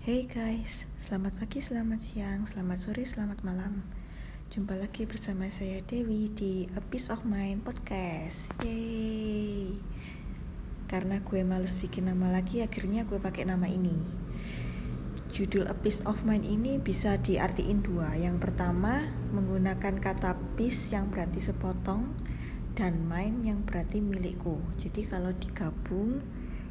Hey guys, selamat pagi, selamat siang, selamat sore, selamat malam. Jumpa lagi bersama saya Dewi di A Piece of Mind Podcast. Yeay. Karena gue males bikin nama lagi, akhirnya gue pakai nama ini. Judul A Piece of Mind ini bisa diartiin dua. Yang pertama, menggunakan kata piece yang berarti sepotong dan mind yang berarti milikku. Jadi kalau digabung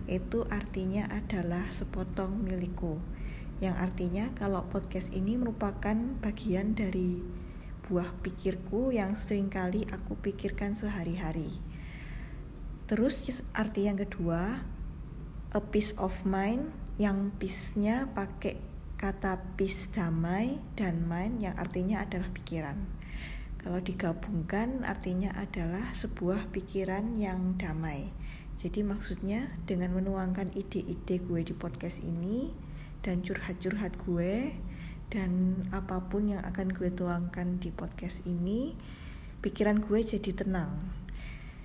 itu artinya adalah sepotong milikku yang artinya kalau podcast ini merupakan bagian dari buah pikirku yang sering kali aku pikirkan sehari-hari. Terus arti yang kedua, a peace of mind yang peace-nya pakai kata peace damai dan mind yang artinya adalah pikiran. Kalau digabungkan artinya adalah sebuah pikiran yang damai. Jadi maksudnya dengan menuangkan ide-ide gue di podcast ini, dan curhat-curhat gue dan apa pun yang akan gue tuangkan di podcast ini pikiran gue jadi tenang.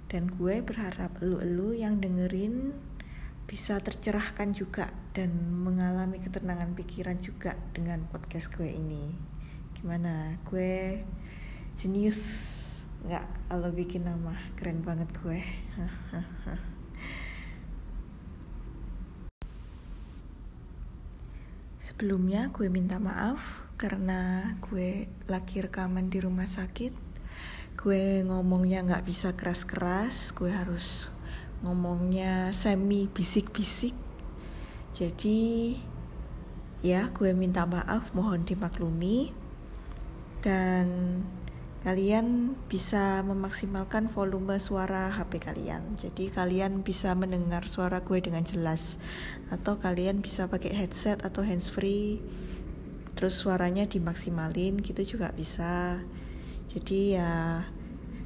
Dan gue berharap elu-elu yang dengerin bisa tercerahkan juga dan mengalami ketenangan pikiran juga dengan podcast gue ini. Gimana? Gue jenius. Nggak kalau bikin nama keren banget gue Sebelumnya gue minta maaf karena gue lagi rekaman di rumah sakit. Gue ngomongnya nggak bisa keras-keras, gue harus ngomongnya semi bisik-bisik. Jadi ya gue minta maaf, mohon dimaklumi. Dan kalian bisa memaksimalkan volume suara HP kalian. Jadi kalian bisa mendengar suara gue dengan jelas atau kalian bisa pakai headset atau handsfree terus suaranya dimaksimalin gitu juga bisa. Jadi ya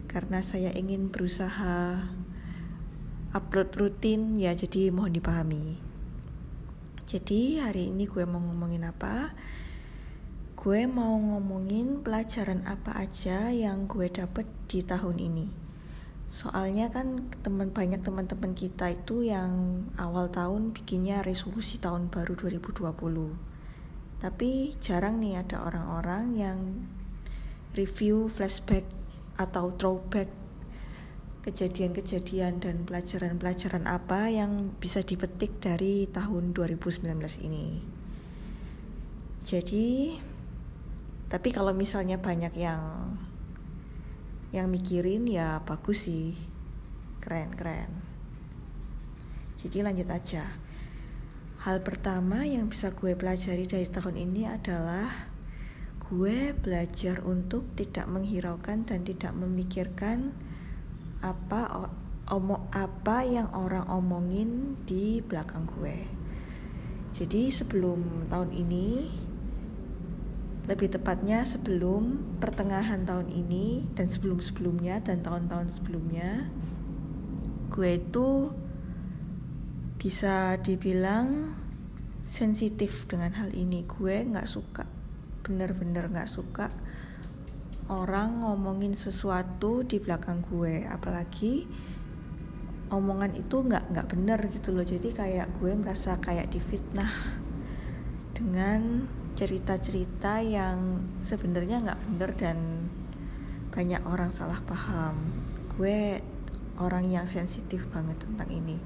karena saya ingin berusaha upload rutin ya jadi mohon dipahami. Jadi hari ini gue mau ngomongin apa? Gue mau ngomongin pelajaran apa aja yang gue dapet di tahun ini. Soalnya kan teman banyak teman-teman kita itu yang awal tahun bikinnya resolusi tahun baru 2020. Tapi jarang nih ada orang-orang yang review flashback atau throwback kejadian-kejadian dan pelajaran-pelajaran apa yang bisa dipetik dari tahun 2019 ini. Jadi tapi kalau misalnya banyak yang yang mikirin ya bagus sih. Keren keren. Jadi lanjut aja. Hal pertama yang bisa gue pelajari dari tahun ini adalah gue belajar untuk tidak menghiraukan dan tidak memikirkan apa omong apa yang orang omongin di belakang gue. Jadi sebelum tahun ini lebih tepatnya sebelum pertengahan tahun ini dan sebelum-sebelumnya dan tahun-tahun sebelumnya gue itu bisa dibilang sensitif dengan hal ini. Gue nggak suka bener-bener nggak suka orang ngomongin sesuatu di belakang gue. Apalagi omongan itu nggak nggak bener gitu loh. Jadi kayak gue merasa kayak difitnah dengan cerita-cerita yang sebenarnya nggak bener dan banyak orang salah paham. Gue orang yang sensitif banget tentang ini.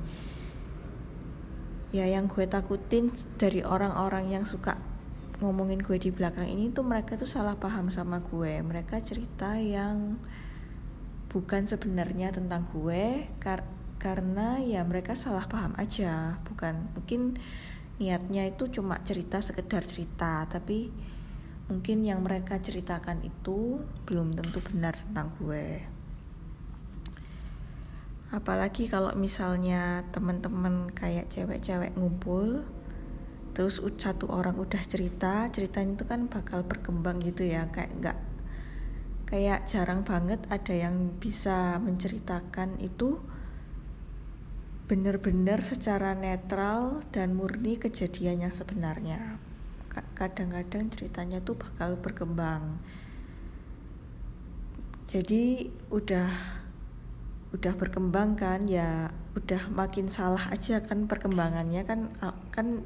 Ya yang gue takutin dari orang-orang yang suka ngomongin gue di belakang ini tuh mereka tuh salah paham sama gue. Mereka cerita yang bukan sebenarnya tentang gue kar karena ya mereka salah paham aja. Bukan mungkin niatnya itu cuma cerita sekedar cerita tapi mungkin yang mereka ceritakan itu belum tentu benar tentang gue. Apalagi kalau misalnya teman-teman kayak cewek-cewek ngumpul terus satu orang udah cerita ceritanya itu kan bakal berkembang gitu ya kayak nggak kayak jarang banget ada yang bisa menceritakan itu benar-benar secara netral dan murni kejadian yang sebenarnya. Kadang-kadang ceritanya tuh bakal berkembang. Jadi udah udah berkembang kan ya udah makin salah aja kan perkembangannya kan kan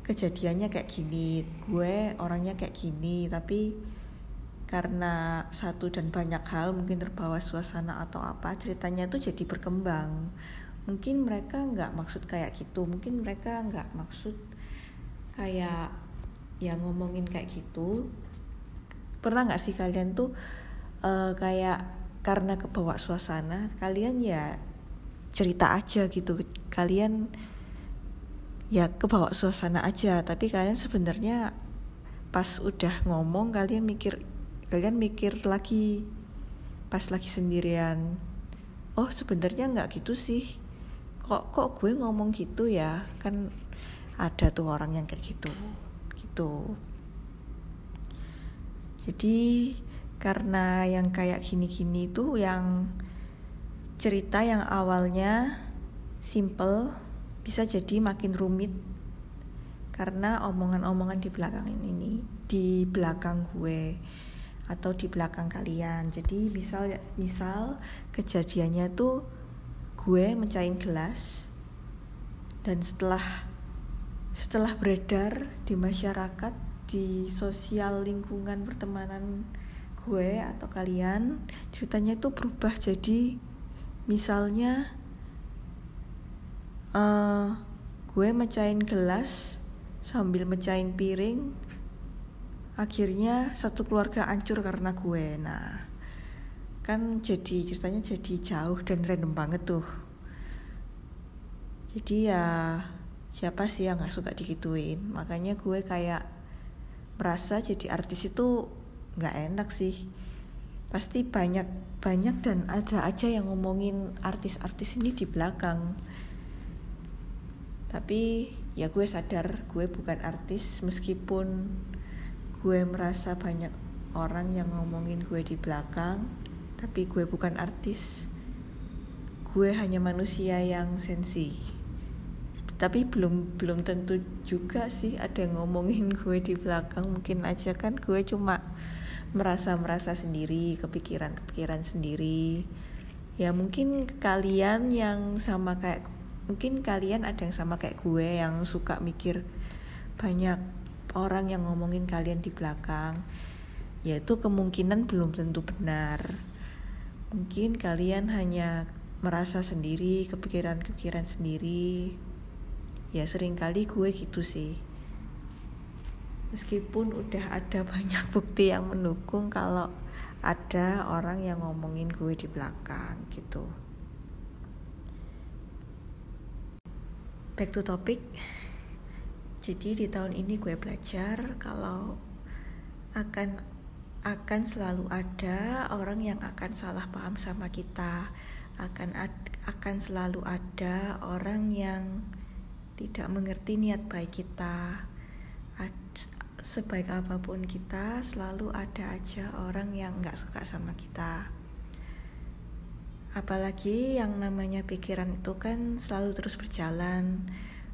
kejadiannya kayak gini gue orangnya kayak gini tapi karena satu dan banyak hal mungkin terbawa suasana atau apa ceritanya tuh jadi berkembang mungkin mereka nggak maksud kayak gitu. Mungkin mereka nggak maksud kayak ya ngomongin kayak gitu. Pernah nggak sih kalian tuh uh, kayak karena kebawa suasana kalian ya cerita aja gitu. Kalian ya kebawa suasana aja. Tapi kalian sebenarnya pas udah ngomong kalian mikir kalian mikir lagi pas lagi sendirian. Oh sebenarnya nggak gitu sih kok kok gue ngomong gitu ya? Kan ada tuh orang yang kayak gitu gitu. Jadi karena yang kayak gini-gini tuh yang cerita yang awalnya simple bisa jadi makin rumit. Karena omongan-omongan di belakang ini di belakang gue atau di belakang kalian. Jadi misal misal kejadiannya tuh gue mencain gelas dan setelah setelah beredar di masyarakat di sosial lingkungan pertemanan gue atau kalian ceritanya tuh berubah jadi misalnya uh, gue mecahin gelas sambil mecahin piring akhirnya satu keluarga hancur karena gue. Nah kan jadi ceritanya jadi jauh dan random banget tuh. Jadi ya siapa sih yang nggak suka digituin? Makanya gue kayak merasa jadi artis itu nggak enak sih. Pasti banyak banyak dan ada aja yang ngomongin artis-artis ini di belakang. Tapi ya gue sadar gue bukan artis meskipun gue merasa banyak orang yang ngomongin gue di belakang tapi gue bukan artis. Gue hanya manusia yang sensi. Tapi belum belum tentu juga sih ada yang ngomongin gue di belakang. Mungkin aja kan gue cuma merasa merasa sendiri kepikiran kepikiran sendiri. Ya mungkin kalian yang sama kayak mungkin kalian ada yang sama kayak gue yang suka mikir banyak orang yang ngomongin kalian di belakang. Yaitu kemungkinan belum tentu benar mungkin kalian hanya merasa sendiri kepikiran-kepikiran sendiri. Ya sering kali gue gitu sih. Meskipun udah ada banyak bukti yang mendukung kalau ada orang yang ngomongin gue di belakang gitu. Back to topic. Jadi di tahun ini gue belajar kalau akan akan selalu ada orang yang akan salah paham sama kita. Akan akan selalu ada orang yang tidak mengerti niat baik kita. Sebaik apa pun kita selalu ada aja orang yang nggak suka sama kita. Apalagi yang namanya pikiran itu kan selalu terus berjalan.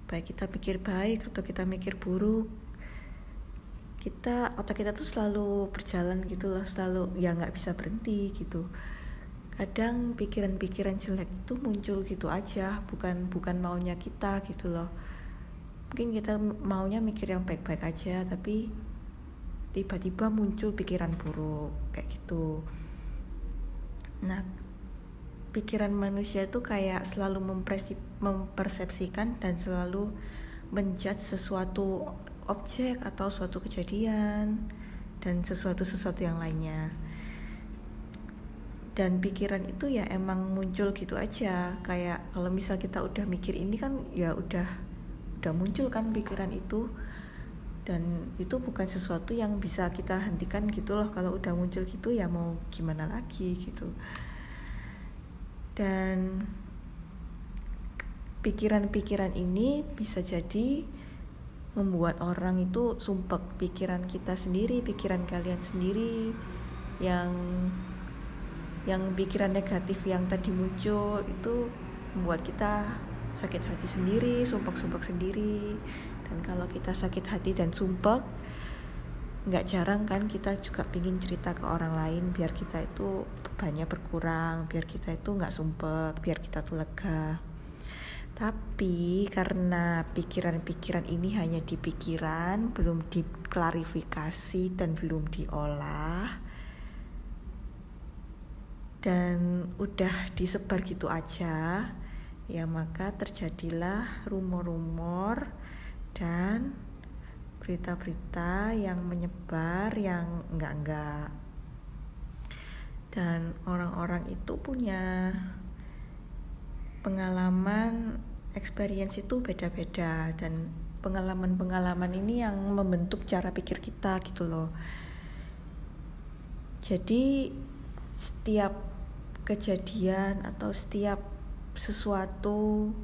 Baik kita pikir baik atau kita mikir buruk kita otak kita tuh selalu berjalan gitu loh selalu ya nggak bisa berhenti gitu. Kadang pikiran-pikiran jelek itu muncul gitu aja bukan bukan maunya kita gitu loh. Mungkin kita maunya mikir yang baik-baik aja tapi tiba-tiba muncul pikiran buruk kayak gitu. Nah pikiran manusia itu kayak selalu mempersepsikan dan selalu menjudge sesuatu objek atau suatu kejadian dan sesuatu-sesuatu yang lainnya. Dan pikiran itu ya emang muncul gitu aja. Kayak kalau misal kita udah mikir ini kan ya udah udah muncul kan pikiran itu dan itu bukan sesuatu yang bisa kita hentikan gitu loh kalau udah muncul gitu ya mau gimana lagi gitu dan pikiran-pikiran ini bisa jadi membuat orang itu sumpek pikiran kita sendiri, pikiran kalian sendiri yang yang pikiran negatif yang tadi muncul itu membuat kita sakit hati sendiri, sumpek-sumpek sendiri. Dan kalau kita sakit hati dan sumpek, nggak jarang kan kita juga pingin cerita ke orang lain biar kita itu bebannya berkurang biar kita itu nggak sumpek biar kita tuh lega Tapi karena pikiran-pikiran ini hanya di pikiran, belum diklarifikasi dan belum diolah, dan udah disebar gitu aja, ya maka terjadilah rumor-rumor dan berita-berita yang menyebar yang enggak-enggak. Dan orang-orang itu punya pengalaman experience itu beda-beda dan pengalaman-pengalaman ini yang membentuk cara pikir kita gitu loh jadi setiap kejadian atau setiap sesuatu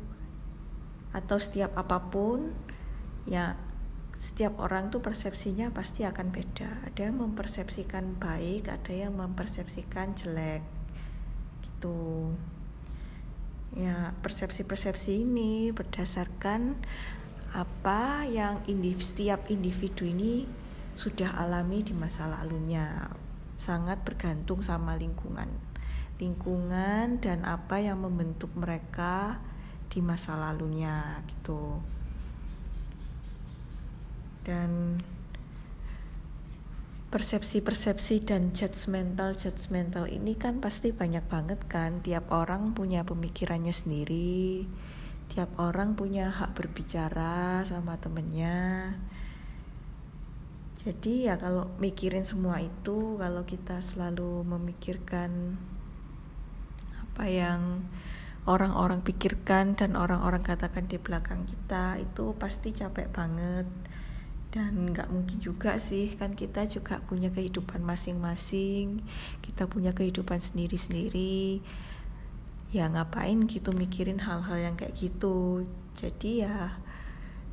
atau setiap apa pun ya setiap orang tuh persepsinya pasti akan beda. Ada yang mempersepsikan baik, ada yang mempersepsikan jelek. Gitu. Ya, persepsi-persepsi ini berdasarkan apa yang indiv setiap individu ini sudah alami di masa lalunya. Sangat bergantung sama lingkungan. Lingkungan dan apa yang membentuk mereka di masa lalunya gitu dan persepsi-persepsi dan judgmental judgmental ini kan pasti banyak banget kan? Tiap orang punya pemikirannya sendiri. Tiap orang punya hak berbicara sama temennya. Jadi ya kalau mikirin semua itu kalau kita selalu memikirkan apa yang orang-orang pikirkan dan orang-orang katakan di belakang kita itu pasti capek banget dan nggak mungkin juga sih kan kita juga punya kehidupan masing-masing kita punya kehidupan sendiri-sendiri. Ya ngapain gitu mikirin hal-hal yang kayak gitu. Jadi ya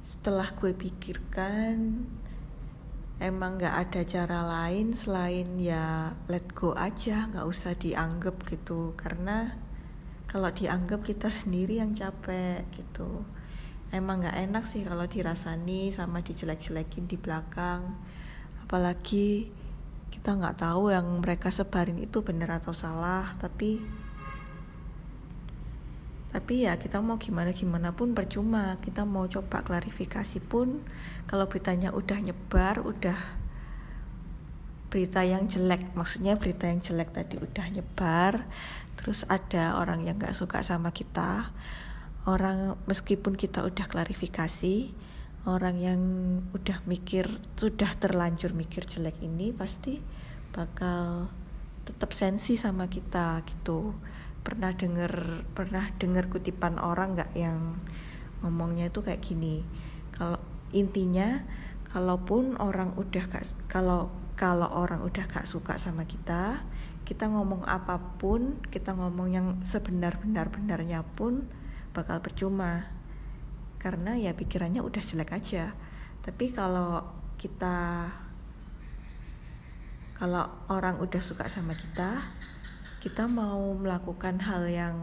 setelah gue pikirkan emang nggak ada cara lain selain ya let go aja nggak usah dianggap gitu. Karena kalau dianggap kita sendiri yang capek gitu emang nggak enak sih kalau dirasani sama dijelek-jelekin di belakang. Apalagi kita nggak tahu yang mereka sebarin itu benar atau salah. Tapi tapi ya kita mau gimana gimana pun percuma. Kita mau coba klarifikasi pun kalau beritanya udah nyebar udah berita yang jelek maksudnya berita yang jelek tadi udah nyebar terus ada orang yang nggak suka sama kita orang meskipun kita udah klarifikasi orang yang udah mikir sudah terlanjur mikir jelek ini pasti bakal tetap sensi sama kita gitu. Pernah denger pernah dengar kutipan orang nggak yang ngomongnya itu kayak gini? Kalau intinya kalaupun orang udah gak kalau kalau orang udah gak suka sama kita kita ngomong apa pun kita ngomong yang sebenar-benar benarnya pun bakal percuma. Karena ya pikirannya udah jelek aja. Tapi kalau kita kalau orang udah suka sama kita kita mau melakukan hal yang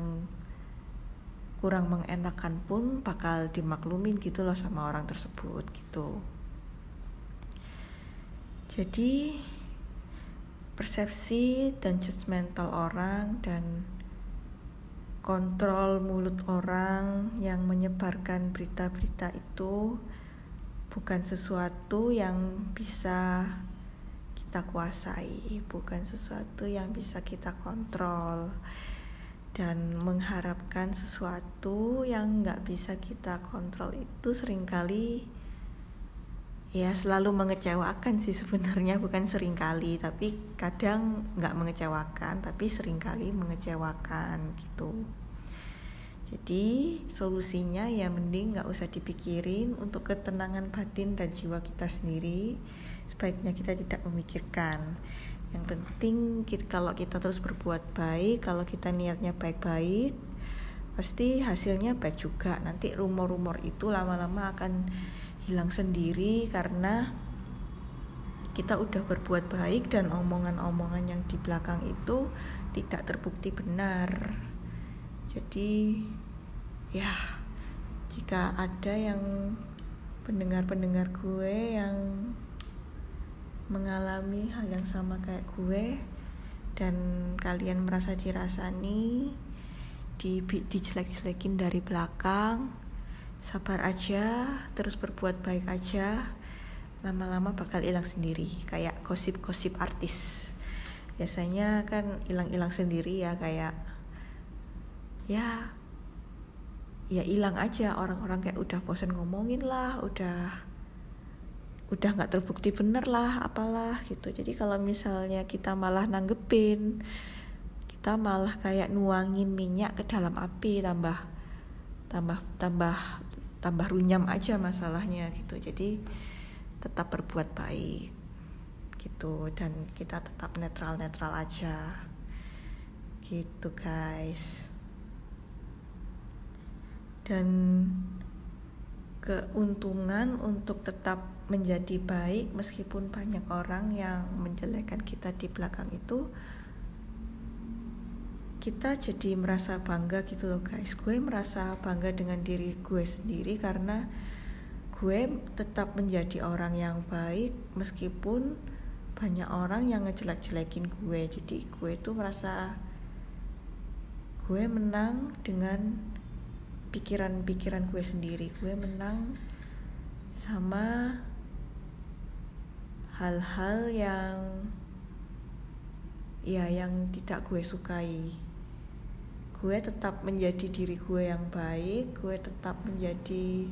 kurang mengenakan pun bakal dimaklumin gitu loh sama orang tersebut gitu. Jadi persepsi dan judgmental orang dan kontrol mulut orang yang menyebarkan berita-berita itu bukan sesuatu yang bisa kita kuasai, bukan sesuatu yang bisa kita kontrol, dan mengharapkan sesuatu yang nggak bisa kita kontrol itu sering kali ya selalu mengecewakan sih sebenarnya. Bukan sering kali tapi kadang nggak mengecewakan tapi sering kali mengecewakan gitu. Jadi solusinya ya mending nggak usah dipikirin untuk ketenangan batin dan jiwa kita sendiri. Sebaiknya kita tidak memikirkan. Yang penting kita, kalau kita terus berbuat baik kalau kita niatnya baik-baik pasti hasilnya baik juga. Nanti rumor-rumor itu lama-lama akan hilang sendiri karena kita udah berbuat baik dan omongan-omongan yang di belakang itu tidak terbukti benar. Jadi ya jika ada yang pendengar-pendengar gue yang mengalami hal yang sama kayak gue dan kalian merasa dirasani di dijelek-jelekin dari belakang sabar aja terus berbuat baik aja lama-lama bakal hilang sendiri kayak gosip-gosip artis. Biasanya kan hilang-hilang sendiri ya kayak ya ya hilang aja. Orang-orang kayak udah bosan ngomongin lah udah udah nggak terbukti bener lah apalah gitu. Jadi kalau misalnya kita malah nanggepin kita malah kayak nuangin minyak ke dalam api tambah tambah tambah tambah runyam aja masalahnya gitu. Jadi tetap berbuat baik gitu dan kita tetap netral netral aja gitu guys. Dan keuntungan untuk tetap menjadi baik meskipun banyak orang yang menjelekkan kita di belakang itu kita jadi merasa bangga gitu loh guys. Gue merasa bangga dengan diri gue sendiri karena gue tetap menjadi orang yang baik meskipun banyak orang yang ngejelek-jelekin gue. Jadi gue itu merasa gue menang dengan pikiran-pikiran gue sendiri. Gue menang sama hal-hal yang ya yang tidak gue sukai gue tetap menjadi diri gue yang baik gue tetap menjadi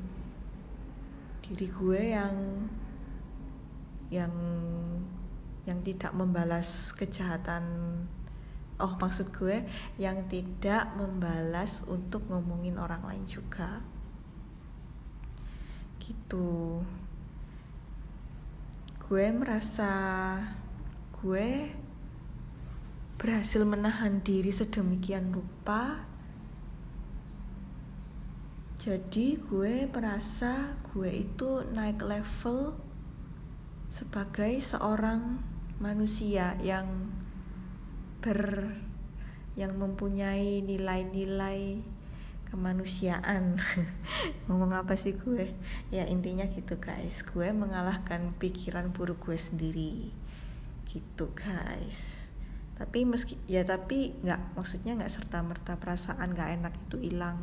diri gue yang yang yang tidak membalas kejahatan oh maksud gue yang tidak membalas untuk ngomongin orang lain juga. Gitu. Gue merasa gue berhasil menahan diri sedemikian rupa jadi gue merasa gue itu naik level sebagai seorang manusia yang ber yang mempunyai nilai-nilai kemanusiaan. Ngomong apa sih gue? Ya intinya gitu guys. Gue mengalahkan pikiran buruk gue sendiri. Gitu guys tapi meski ya tapi nggak maksudnya nggak serta merta perasaan nggak enak itu hilang.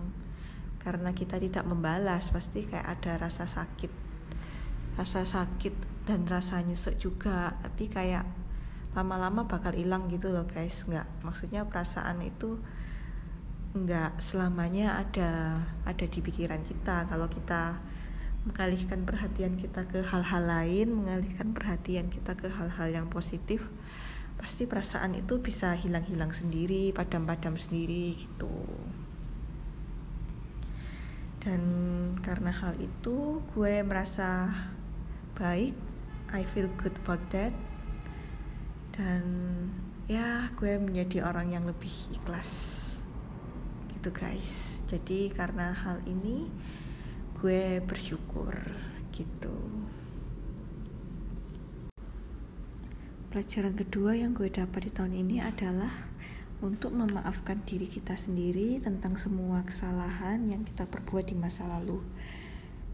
Karena kita tidak membalas pasti kayak ada rasa sakit rasa sakit dan rasa nyesek juga. Tapi kayak lama-lama bakal hilang gitu loh guys. Nggak maksudnya perasaan itu nggak selamanya ada ada di pikiran kita. Kalau kita mengalihkan perhatian kita ke hal-hal lain mengalihkan perhatian kita ke hal-hal yang positif pasti perasaan itu bisa hilang-hilang sendiri padam-padam sendiri gitu. Dan karena hal itu gue merasa baik. I feel good about that. Dan ya gue menjadi orang yang lebih ikhlas. Gitu guys. Jadi karena hal ini gue bersyukur gitu pelajaran kedua yang gue dapat di tahun ini adalah untuk memaafkan diri kita sendiri tentang semua kesalahan yang kita perbuat di masa lalu.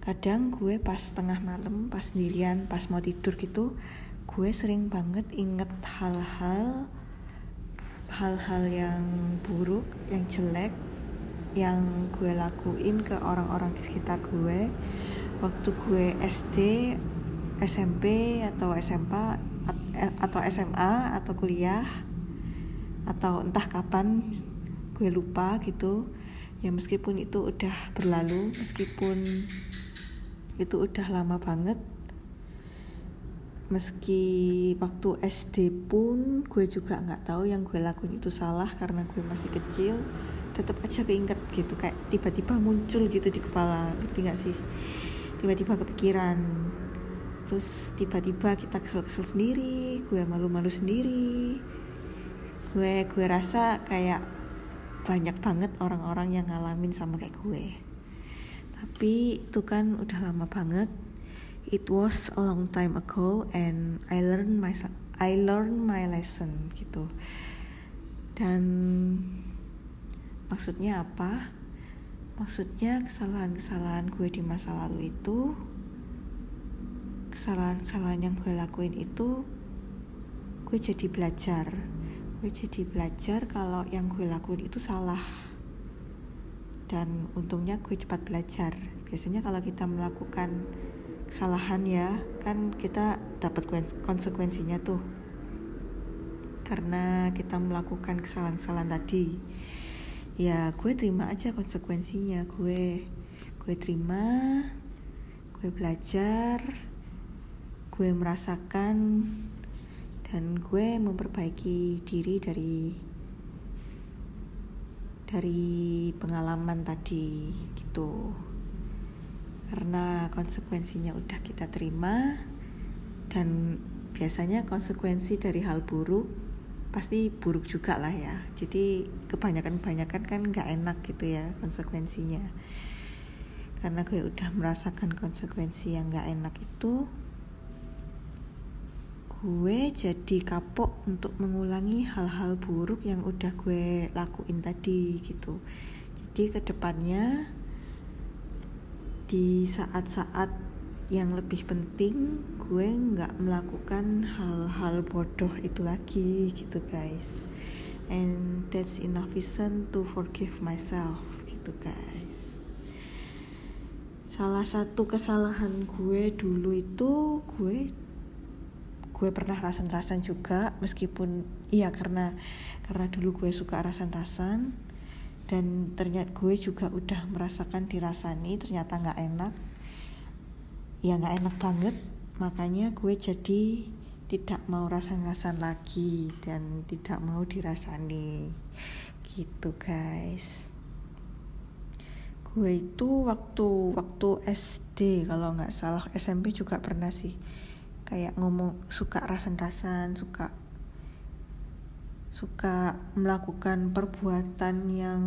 Kadang gue pas tengah malam, pas sendirian, pas mau tidur gitu, gue sering banget inget hal-hal hal-hal yang buruk, yang jelek, yang gue lakuin ke orang-orang di sekitar gue waktu gue SD, SMP atau SMP atau SMA atau kuliah atau entah kapan gue lupa gitu. Ya meskipun itu udah berlalu meskipun itu udah lama banget meski waktu SD pun gue juga nggak tahu yang gue lakuin itu salah karena gue masih kecil tetap aja keinget gitu kayak tiba-tiba muncul gitu di kepala ngerti sih? Tiba-tiba kepikiran terus tiba-tiba kita kesel-kesel sendiri gue malu-malu sendiri. Gue gue rasa kayak banyak banget orang-orang yang ngalamin sama kayak gue. Tapi itu kan udah lama banget. It was a long time ago and I learn my I learn my lesson gitu. Dan maksudnya apa? Maksudnya kesalahan-kesalahan gue di masa lalu itu kesalahan-kesalahan yang gue lakuin itu gue jadi belajar. Gue jadi belajar kalau yang gue lakuin itu salah. Dan untungnya gue cepat belajar. Biasanya kalau kita melakukan kesalahan ya kan kita dapat konsekuensinya tuh. Karena kita melakukan kesalahan-kesalahan tadi. Ya gue terima aja konsekuensinya. Gue gue terima gue belajar gue merasakan dan gue memperbaiki diri dari dari pengalaman tadi gitu. Karena konsekuensinya udah kita terima dan biasanya konsekuensi dari hal buruk pasti buruk juga lah ya. Jadi kebanyakan-kebanyakan kan nggak enak gitu ya konsekuensinya. Karena gue udah merasakan konsekuensi yang nggak enak itu gue jadi kapok untuk mengulangi hal-hal buruk yang udah gue lakuin tadi gitu. Jadi ke depannya di saat-saat yang lebih penting gue nggak melakukan hal-hal bodoh itu lagi gitu guys. And that's enough reason to forgive myself gitu guys. Salah satu kesalahan gue dulu itu gue gue pernah rasan-rasan juga meskipun iya karena karena dulu gue suka rasan-rasan dan ternyata gue juga udah merasakan dirasani ternyata nggak enak. Ya nggak enak banget makanya gue jadi tidak mau rasan-rasan lagi dan tidak mau dirasani. Gitu guys. Gue itu waktu waktu SD kalau nggak salah. SMP juga pernah sih kayak ngomong suka rasan-rasan suka suka melakukan perbuatan yang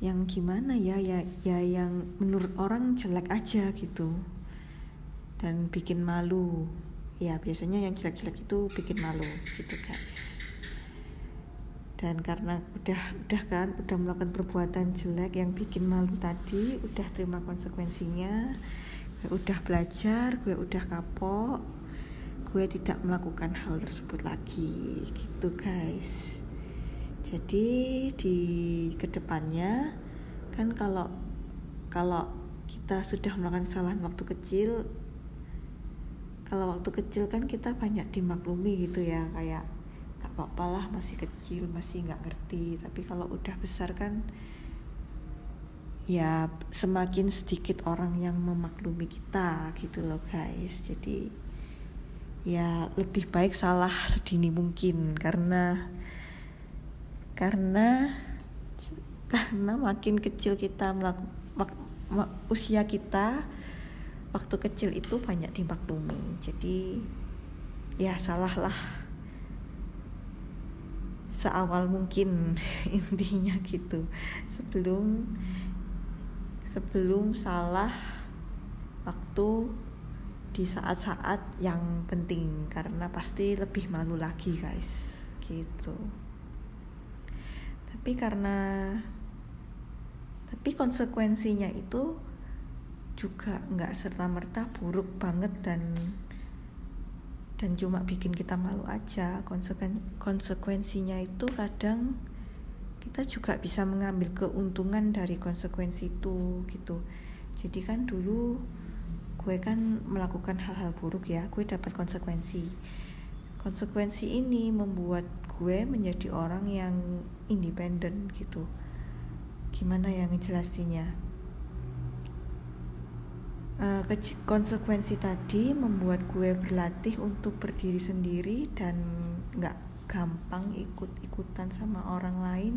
yang gimana ya ya ya yang menurut orang jelek aja gitu. Dan bikin malu. Ya biasanya yang jelek-jelek itu bikin malu gitu guys. Dan karena udah udah kan udah melakukan perbuatan jelek yang bikin malu tadi udah terima konsekuensinya gue udah belajar gue udah kapok gue tidak melakukan hal tersebut lagi. Gitu guys. Jadi di ke depannya kan kalau kalau kita sudah melakukan kesalahan waktu kecil kalau waktu kecil kan kita banyak dimaklumi gitu ya kayak gak apa-apa lah masih kecil masih nggak ngerti. Tapi kalau udah besar kan ya semakin sedikit orang yang memaklumi kita gitu loh guys. Jadi ya lebih baik salah sedini mungkin karena karena karena makin kecil kita melakukan usia kita waktu kecil itu banyak dimaklumi. Jadi ya salahlah seawal mungkin intinya gitu. Sebelum sebelum salah waktu di saat-saat yang penting karena pasti lebih malu lagi guys. Gitu. Tapi karena tapi konsekuensinya itu juga nggak serta merta buruk banget dan dan cuma bikin kita malu aja. Konsekuen konsekuensinya itu kadang kita juga bisa mengambil keuntungan dari konsekuensi itu gitu. Jadi kan dulu gue kan melakukan hal-hal buruk ya gue dapat konsekuensi. Konsekuensi ini membuat gue menjadi orang yang independen gitu. Gimana yang ngejelasinnya uh, konsekuensi tadi membuat gue berlatih untuk berdiri sendiri dan nggak gampang ikut-ikutan sama orang lain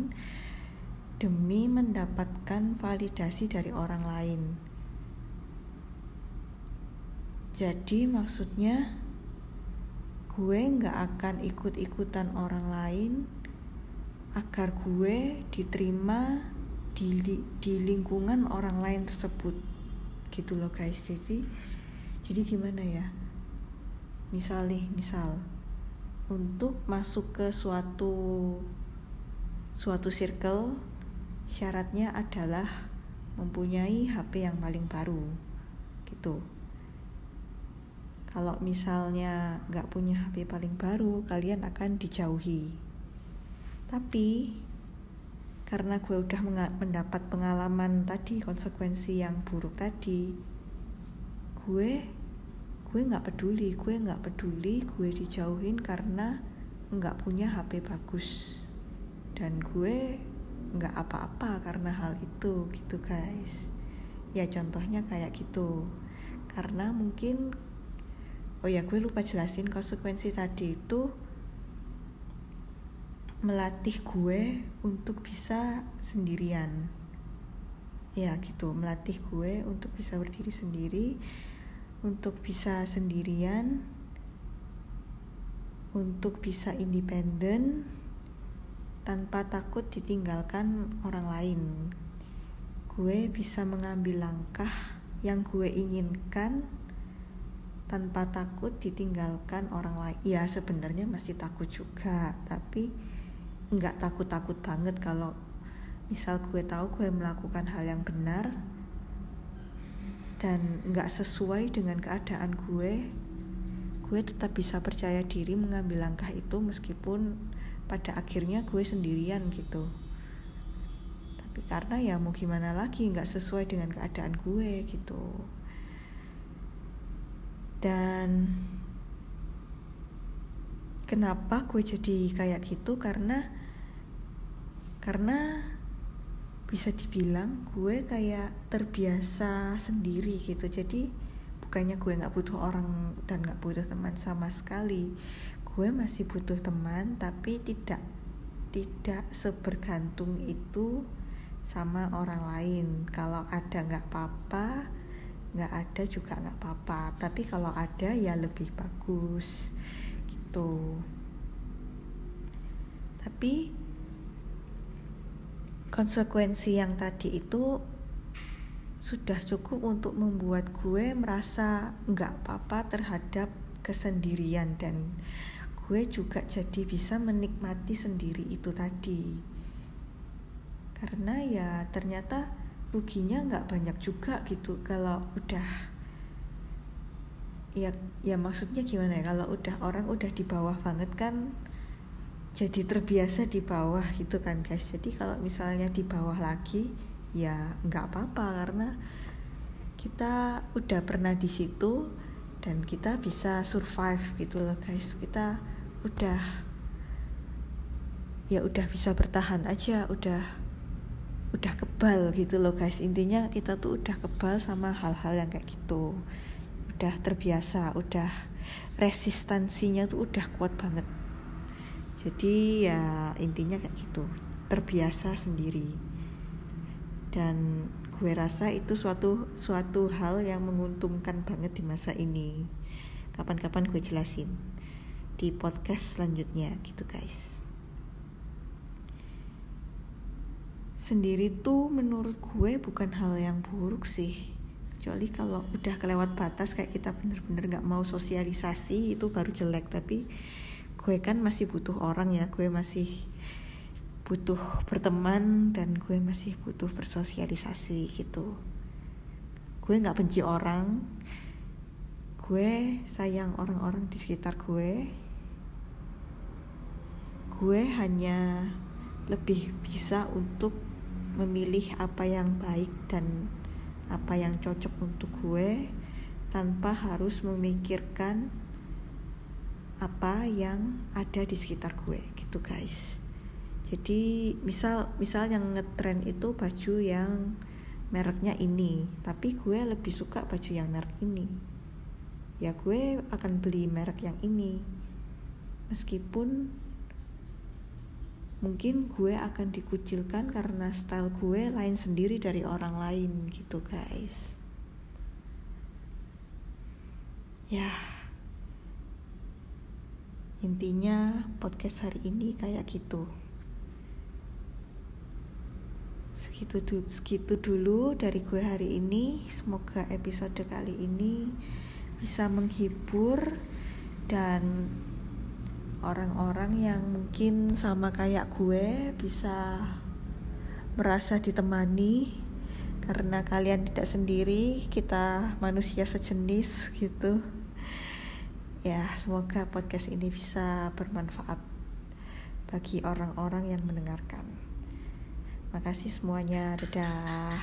demi mendapatkan validasi dari orang lain. Jadi maksudnya gue nggak akan ikut-ikutan orang lain agar gue diterima di, di lingkungan orang lain tersebut. Gitu loh guys jadi jadi gimana ya? Misal nih misal untuk masuk ke suatu suatu circle syaratnya adalah mempunyai HP yang paling baru gitu. Kalau misalnya nggak punya HP paling baru kalian akan dijauhi. Tapi karena gue udah mendapat pengalaman tadi konsekuensi yang buruk tadi gue gue nggak peduli gue nggak peduli gue dijauhin karena nggak punya HP bagus. Dan gue nggak apa-apa karena hal itu gitu guys. Ya contohnya kayak gitu. Karena mungkin oh ya gue lupa jelasin konsekuensi tadi itu melatih gue untuk bisa sendirian. Ya gitu. Melatih gue untuk bisa berdiri sendiri untuk bisa sendirian untuk bisa independen tanpa takut ditinggalkan orang lain. Gue bisa mengambil langkah yang gue inginkan tanpa takut ditinggalkan orang lain. Ya sebenarnya masih takut juga tapi nggak takut-takut banget kalau misal gue tahu gue melakukan hal yang benar dan nggak sesuai dengan keadaan gue gue tetap bisa percaya diri mengambil langkah itu meskipun pada akhirnya gue sendirian gitu. Tapi karena ya mau gimana lagi nggak sesuai dengan keadaan gue gitu. Dan kenapa gue jadi kayak gitu? Karena karena bisa dibilang gue kayak terbiasa sendiri gitu. Jadi bukannya gue nggak butuh orang dan nggak butuh teman sama sekali. Gue masih butuh teman tapi tidak tidak sebergantung itu sama orang lain. Kalau ada nggak apa-apa nggak ada juga nggak apa-apa. Tapi kalau ada ya lebih bagus gitu. Tapi konsekuensi yang tadi itu sudah cukup untuk membuat gue merasa nggak apa-apa terhadap kesendirian dan gue juga jadi bisa menikmati sendiri itu tadi. Karena ya ternyata ruginya nggak banyak juga gitu. Kalau udah ya ya maksudnya gimana ya? Kalau udah orang udah di bawah banget kan jadi terbiasa di bawah gitu kan guys. Jadi kalau misalnya di bawah lagi ya nggak apa-apa karena kita udah pernah di situ dan kita bisa survive gitu loh guys. Kita udah ya udah bisa bertahan aja udah udah kebal gitu loh guys. Intinya kita tuh udah kebal sama hal-hal yang kayak gitu. Udah terbiasa udah resistansinya tuh udah kuat banget jadi ya intinya kayak gitu. Terbiasa sendiri. Dan gue rasa itu suatu suatu hal yang menguntungkan banget di masa ini. Kapan-kapan gue jelasin di podcast selanjutnya gitu guys. Sendiri tuh menurut gue bukan hal yang buruk sih. Kecuali kalau udah kelewat batas kayak kita bener-bener gak mau sosialisasi itu baru jelek. Tapi gue kan masih butuh orang ya gue masih butuh berteman dan gue masih butuh bersosialisasi gitu. Gue nggak benci orang gue sayang orang-orang di sekitar gue gue hanya lebih bisa untuk memilih apa yang baik dan apa yang cocok untuk gue tanpa harus memikirkan apa yang ada di sekitar gue gitu guys. Jadi misal misal yang ngetren itu baju yang mereknya ini tapi gue lebih suka baju yang merek ini. Ya gue akan beli merek yang ini. Meskipun mungkin gue akan dikucilkan karena style gue lain sendiri dari orang lain gitu guys. Ya intinya podcast hari ini kayak gitu. Segitu du segitu dulu dari gue hari ini. Semoga episode kali ini bisa menghibur dan orang-orang yang mungkin sama kayak gue bisa merasa ditemani. Karena kalian tidak sendiri kita manusia sejenis gitu ya semoga podcast ini bisa bermanfaat bagi orang-orang yang mendengarkan Makasih semuanya. Dadah.